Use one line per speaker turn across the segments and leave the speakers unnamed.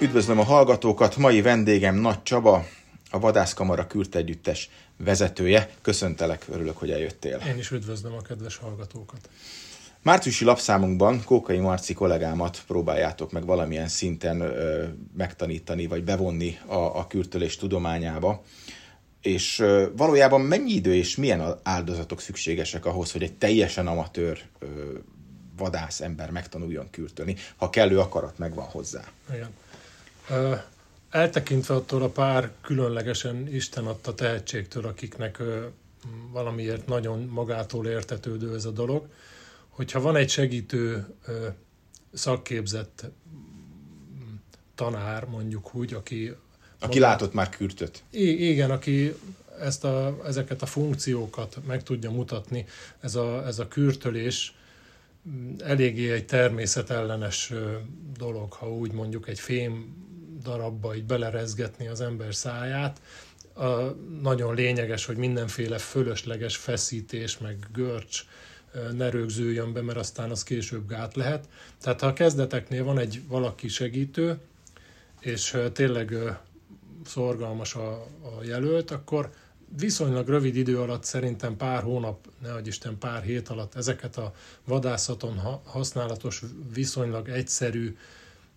Üdvözlöm a hallgatókat, mai vendégem Nagy Csaba, a Vadászkamara Kürt Együttes vezetője. Köszöntelek, örülök, hogy eljöttél.
Én is üdvözlöm a kedves hallgatókat.
Márciusi lapszámunkban Kókai Marci kollégámat próbáljátok meg valamilyen szinten ö, megtanítani, vagy bevonni a, a kürtölés tudományába. És ö, valójában mennyi idő és milyen áldozatok szükségesek ahhoz, hogy egy teljesen amatőr ö, vadász ember megtanuljon kürtölni, ha kellő akarat megvan hozzá?
Igen. Eltekintve attól a pár különlegesen Isten adta tehetségtől, akiknek valamiért nagyon magától értetődő ez a dolog, hogyha van egy segítő szakképzett tanár, mondjuk úgy, aki...
Aki magát, látott már kürtöt.
Igen, aki ezt a, ezeket a funkciókat meg tudja mutatni, ez a, ez a kürtölés eléggé egy természetellenes dolog, ha úgy mondjuk egy fém darabba így belerezgetni az ember száját. A, nagyon lényeges, hogy mindenféle fölösleges feszítés, meg görcs ne rögzüljön be, mert aztán az később gát lehet. Tehát ha a kezdeteknél van egy valaki segítő, és tényleg szorgalmas a, a jelölt, akkor viszonylag rövid idő alatt, szerintem pár hónap, ne Isten pár hét alatt ezeket a vadászaton használatos, viszonylag egyszerű,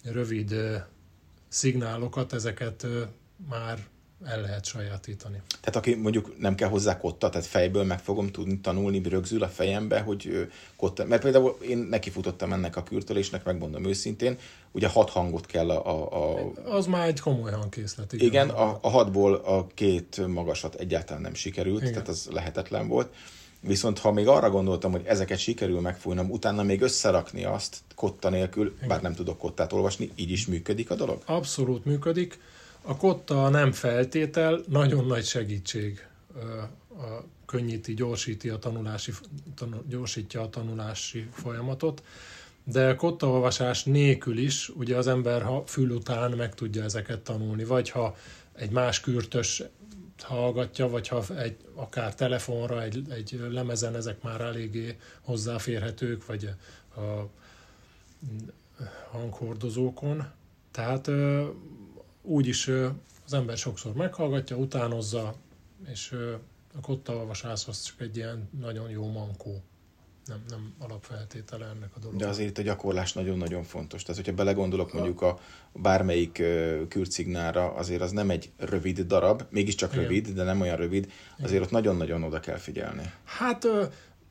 rövid szignálokat, ezeket már el lehet sajátítani.
Tehát aki mondjuk nem kell hozzá kotta, tehát fejből meg fogom tudni tanulni, rögzül a fejembe, hogy kotta, mert például én nekifutottam ennek a kürtölésnek, megmondom őszintén, ugye hat hangot kell a... a,
a... Az már egy komoly hangkészlet.
Igen, igen a, a hatból a két magasat egyáltalán nem sikerült, igen. tehát az lehetetlen volt. Viszont ha még arra gondoltam, hogy ezeket sikerül megfújnom, utána még összerakni azt kotta nélkül, Igen. bár nem tudok kottát olvasni, így is működik a dolog?
Abszolút működik. A kotta nem feltétel, nagyon nagy segítség. A, könnyíti, gyorsíti a tanulási, tanul, gyorsítja a tanulási folyamatot, de kottaolvasás nélkül is ugye az ember ha fül után meg tudja ezeket tanulni, vagy ha egy más kürtös hallgatja, vagy ha egy, akár telefonra, egy, egy lemezen ezek már eléggé hozzáférhetők, vagy a hanghordozókon. Tehát úgy is az ember sokszor meghallgatja, utánozza, és a kottaolvasás az csak egy ilyen nagyon jó mankó. Nem, nem alapfeltétele ennek a dolognak.
De azért a gyakorlás nagyon-nagyon fontos. Tehát, hogyha belegondolok mondjuk a bármelyik kürcignára, azért az nem egy rövid darab, mégiscsak Igen. rövid, de nem olyan rövid, azért Igen. ott nagyon-nagyon oda kell figyelni.
Hát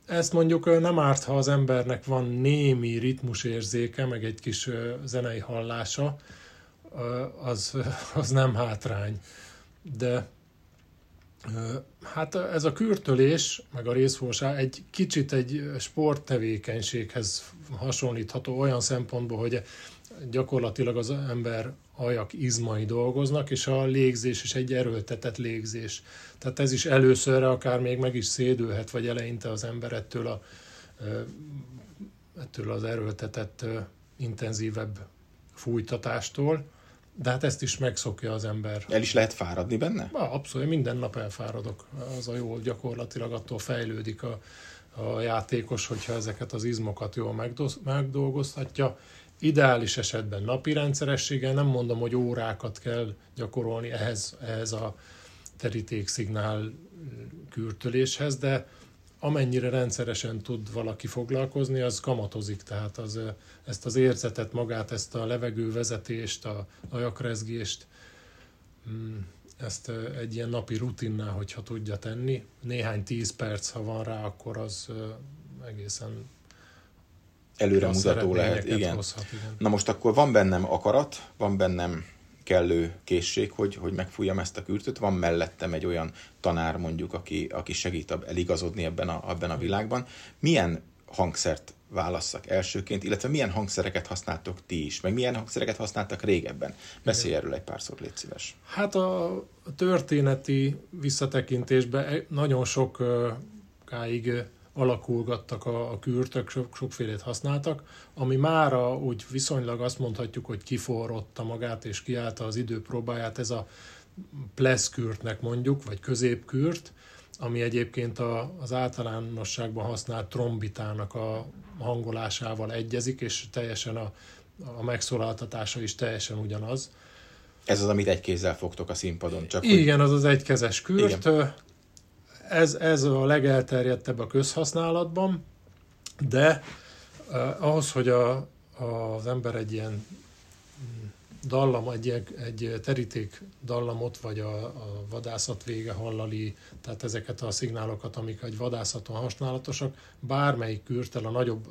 ezt mondjuk nem árt, ha az embernek van némi ritmusérzéke, meg egy kis zenei hallása, az, az nem hátrány. De hát ez a kürtölés, meg a részforság egy kicsit egy sporttevékenységhez hasonlítható olyan szempontból, hogy gyakorlatilag az ember ajak izmai dolgoznak, és a légzés is egy erőltetett légzés. Tehát ez is előszörre akár még meg is szédülhet, vagy eleinte az ember ettől, a, ettől az erőltetett, intenzívebb fújtatástól. De hát ezt is megszokja az ember.
El is lehet fáradni benne?
Na, abszolút, minden nap elfáradok. Az a jó, gyakorlatilag attól fejlődik a, a játékos, hogyha ezeket az izmokat jól megdolgozhatja. Ideális esetben napi rendszerességgel, nem mondom, hogy órákat kell gyakorolni ehhez, ehhez a terítékszignál kürtöléshez, de amennyire rendszeresen tud valaki foglalkozni, az kamatozik, tehát az, ezt az érzetet, magát, ezt a levegővezetést, a ajakrezgést, mm, ezt egy ilyen napi rutinná, hogyha tudja tenni. Néhány tíz perc, ha van rá, akkor az egészen
előre mutató lehet. Igen. Hozhat, igen. Na most akkor van bennem akarat, van bennem kellő készség, hogy, hogy megfújjam ezt a kürtöt. Van mellettem egy olyan tanár mondjuk, aki, aki segít eligazodni ebben a, ebben a világban. Milyen hangszert válasszak elsőként, illetve milyen hangszereket használtok ti is, meg milyen hangszereket használtak régebben. Beszélj erről egy párszor, légy szíves.
Hát a történeti visszatekintésben nagyon sok káig alakulgattak a, a kürtök, sok, sokfélét használtak, ami mára úgy viszonylag azt mondhatjuk, hogy kiforrotta magát és kiállta az idő próbáját, ez a pleszkürtnek mondjuk, vagy középkürt, ami egyébként a, az általánosságban használt trombitának a hangolásával egyezik, és teljesen a a megszólaltatása is teljesen ugyanaz.
Ez az, amit egy kézzel fogtok a színpadon. Csak
Igen, hogy... az az egykezes kürt. Igen. Ez, ez a legelterjedtebb a közhasználatban, de eh, ahhoz, hogy a, az ember egy ilyen dallam, egy, egy teríték dallamot, vagy a, a vadászat vége hallali, tehát ezeket a szignálokat, amik egy vadászaton használatosak, bármelyik kürtel a nagyobb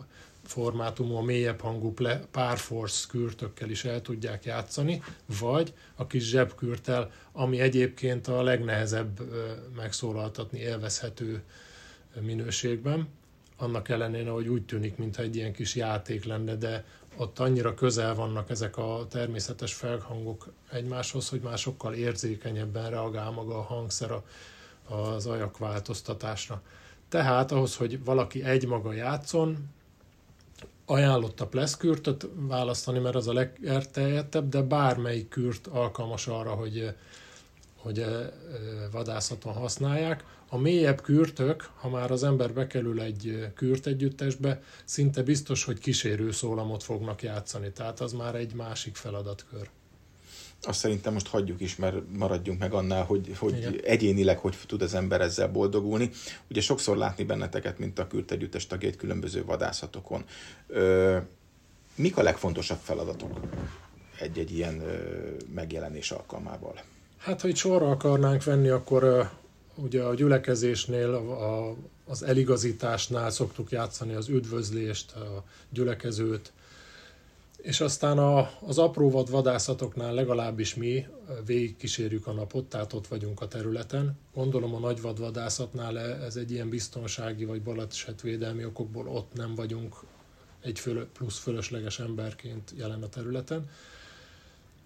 formátumú, a mélyebb hangú párforce kürtökkel is el tudják játszani, vagy a kis zsebkürtel, ami egyébként a legnehezebb megszólaltatni élvezhető minőségben. Annak ellenére, hogy úgy tűnik, mintha egy ilyen kis játék lenne, de ott annyira közel vannak ezek a természetes felhangok egymáshoz, hogy másokkal érzékenyebben reagál maga a hangszer az ajak változtatásra. Tehát ahhoz, hogy valaki egymaga játszon, ajánlott a pleszkürtöt választani, mert az a legerteljettebb, de bármelyik kürt alkalmas arra, hogy, hogy vadászaton használják. A mélyebb kürtök, ha már az ember bekerül egy kürt együttesbe, szinte biztos, hogy kísérő szólamot fognak játszani, tehát az már egy másik feladatkör.
Azt szerintem most hagyjuk is, mert maradjunk meg annál, hogy, hogy egyénileg hogy tud az ember ezzel boldogulni. Ugye sokszor látni benneteket, mint a kürt együttes tagjait különböző vadászatokon. Ö, mik a legfontosabb feladatok egy-egy ilyen ö, megjelenés alkalmával?
Hát, ha itt sorra akarnánk venni, akkor ugye a gyülekezésnél, a, az eligazításnál szoktuk játszani az üdvözlést, a gyülekezőt, és aztán a, az apróvad vadászatoknál legalábbis mi végigkísérjük a napot, tehát ott vagyunk a területen. Gondolom a nagyvad vadászatnál ez egy ilyen biztonsági vagy balesetvédelmi okokból ott nem vagyunk egy föl, plusz fölösleges emberként jelen a területen.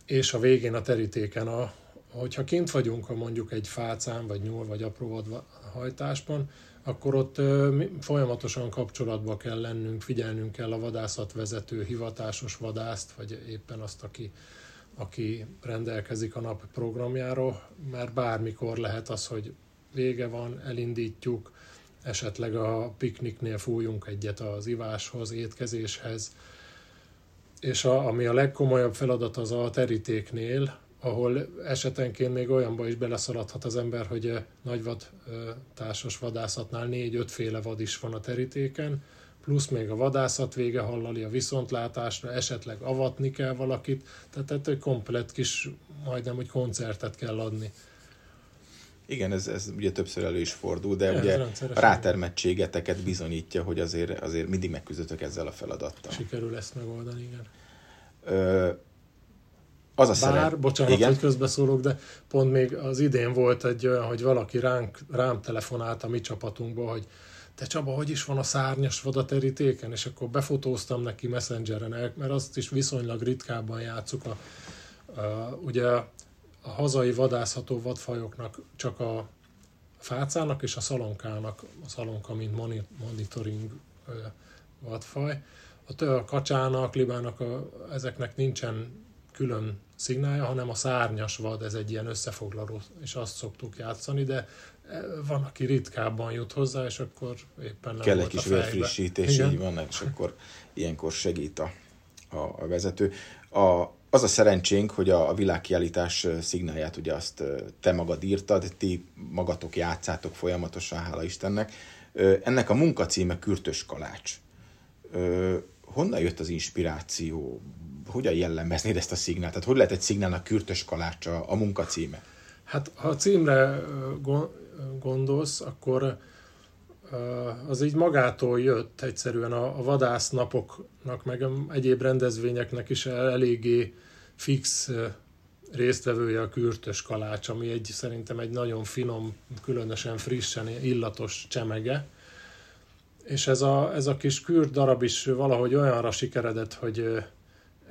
És a végén a terítéken a, hogyha kint vagyunk, ha mondjuk egy fácán, vagy nyúl, vagy apró hajtásban, akkor ott folyamatosan kapcsolatba kell lennünk, figyelnünk kell a vadászatvezető, hivatásos vadászt, vagy éppen azt, aki, aki rendelkezik a nap programjáról, mert bármikor lehet az, hogy vége van, elindítjuk, esetleg a pikniknél fújunk egyet az iváshoz, étkezéshez, és a, ami a legkomolyabb feladat az a terítéknél, ahol esetenként még olyanba is beleszaladhat az ember, hogy nagyvad társas vadászatnál négy-öt féle vad is van a terítéken, plusz még a vadászat vége hallali a viszontlátásra, esetleg avatni kell valakit, tehát egy komplet kis, majdnem, hogy koncertet kell adni.
Igen, ez, ez ugye többször elő is fordul, de ez ugye a rátermettségeteket bizonyítja, hogy azért, azért mindig megküzdötök ezzel a feladattal.
Sikerül ezt megoldani, igen.
Ö, az a
Bár, szeret. bocsánat, Igen? hogy közbeszólok, de pont még az idén volt egy olyan, hogy valaki ránk, rám telefonált a mi csapatunkba, hogy te Csaba, hogy is van a szárnyas vadaterítéken? És akkor befotóztam neki messengeren, mert azt is viszonylag ritkábban játszuk. A, a, ugye a hazai vadászható vadfajoknak csak a fácának és a szalonkának, a szalonka, mint monitoring vadfaj. A, a kacsának, libának, a, ezeknek nincsen külön szignálja, hanem a szárnyas vad, ez egy ilyen összefoglaló, és azt szoktuk játszani, de e, van, aki ritkábban jut hozzá, és akkor éppen nem
Kell egy kis vérfrissítés, így van, és akkor ilyenkor segít a, a, a vezető. A, az a szerencsénk, hogy a, a világkiállítás szignálját ugye azt te magad írtad, ti magatok játszátok folyamatosan, hála Istennek. Ennek a munkacíme Kürtös Kalács. Honnan jött az inspiráció? Hogyan jellemeznéd ezt a szignált? Tehát hogy lehet egy szignálnak kürtös kalácsa a munkacíme?
Hát ha a címre gondolsz, akkor az így magától jött egyszerűen a, vadásznapoknak, meg egyéb rendezvényeknek is eléggé fix résztvevője a kürtös kalács, ami egy szerintem egy nagyon finom, különösen frissen illatos csemege. És ez a, ez a kis kürt darab is valahogy olyanra sikeredett, hogy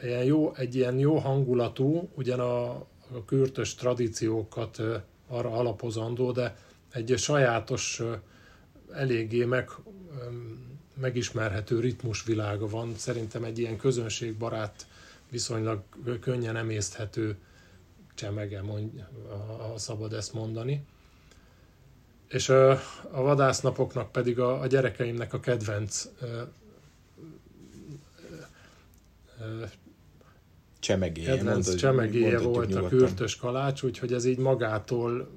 ilyen jó, egy ilyen jó hangulatú, ugyan a, a kürtös tradíciókat arra alapozandó, de egy sajátos, eléggé meg, megismerhető ritmusvilága van. Szerintem egy ilyen közönségbarát, viszonylag könnyen emészthető csemege, mondja, ha szabad ezt mondani. És a vadásznapoknak pedig a, a gyerekeimnek a kedvenc
csemegéje.
Kedvenc csemegéje volt nyugodtan. a kürtös kalács, úgyhogy ez így magától,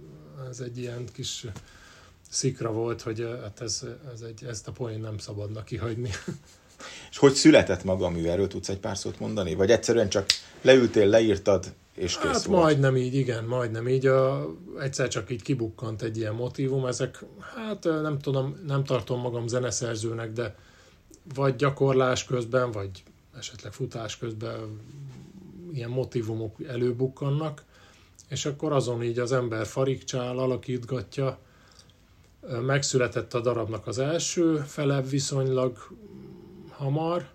ez egy ilyen kis szikra volt, hogy hát ez, ez egy, ezt a poén nem szabadna kihagyni.
És hogy született maga a mű? Erről tudsz egy pár szót mondani? Vagy egyszerűen csak leültél, leírtad, és kész
Hát volt? majdnem így, igen, majdnem így. A, egyszer csak így kibukkant egy ilyen motivum. Ezek, hát nem tudom, nem tartom magam zeneszerzőnek, de vagy gyakorlás közben, vagy esetleg futás közben ilyen motivumok előbukkannak, és akkor azon így az ember farigcsál, alakítgatja, megszületett a darabnak az első fele viszonylag hamar,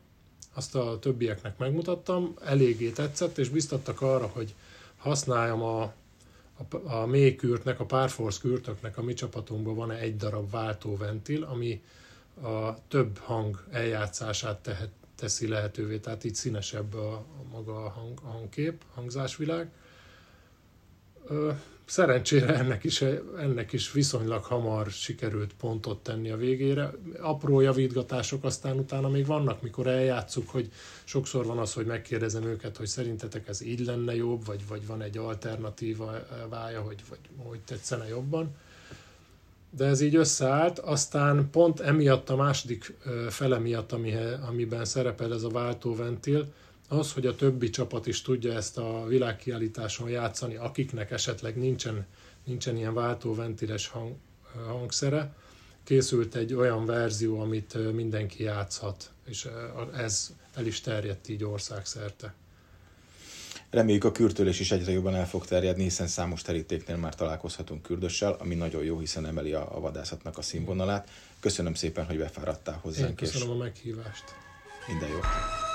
azt a többieknek megmutattam, eléggé tetszett, és biztattak arra, hogy használjam a, a, a mély kürtnek, a párforce kürtöknek a mi csapatunkban van egy darab váltóventil, ami a több hang eljátszását tehet, teszi lehetővé, tehát így színesebb a, a maga a, hang, a hangkép, hangzásvilág. Ö, szerencsére ennek is, ennek is viszonylag hamar sikerült pontot tenni a végére. Apró javítgatások aztán utána még vannak, mikor eljátszuk, hogy sokszor van az, hogy megkérdezem őket, hogy szerintetek ez így lenne jobb, vagy, vagy van egy alternatíva vája, hogy, vagy hogy tetszene jobban. De ez így összeállt, aztán pont emiatt a második fele miatt, amiben szerepel ez a váltóventil, az, hogy a többi csapat is tudja ezt a világkiállításon játszani, akiknek esetleg nincsen, nincsen ilyen váltóventiles hang, hangszere, készült egy olyan verzió, amit mindenki játszhat, és ez el is terjedt így országszerte.
Reméljük a kürtölés is egyre jobban el fog terjedni, hiszen számos terítéknél már találkozhatunk kürdössel, ami nagyon jó, hiszen emeli a, a vadászatnak a színvonalát. Köszönöm szépen, hogy befáradtál hozzánk. Én
köszönöm és a meghívást.
Minden jót.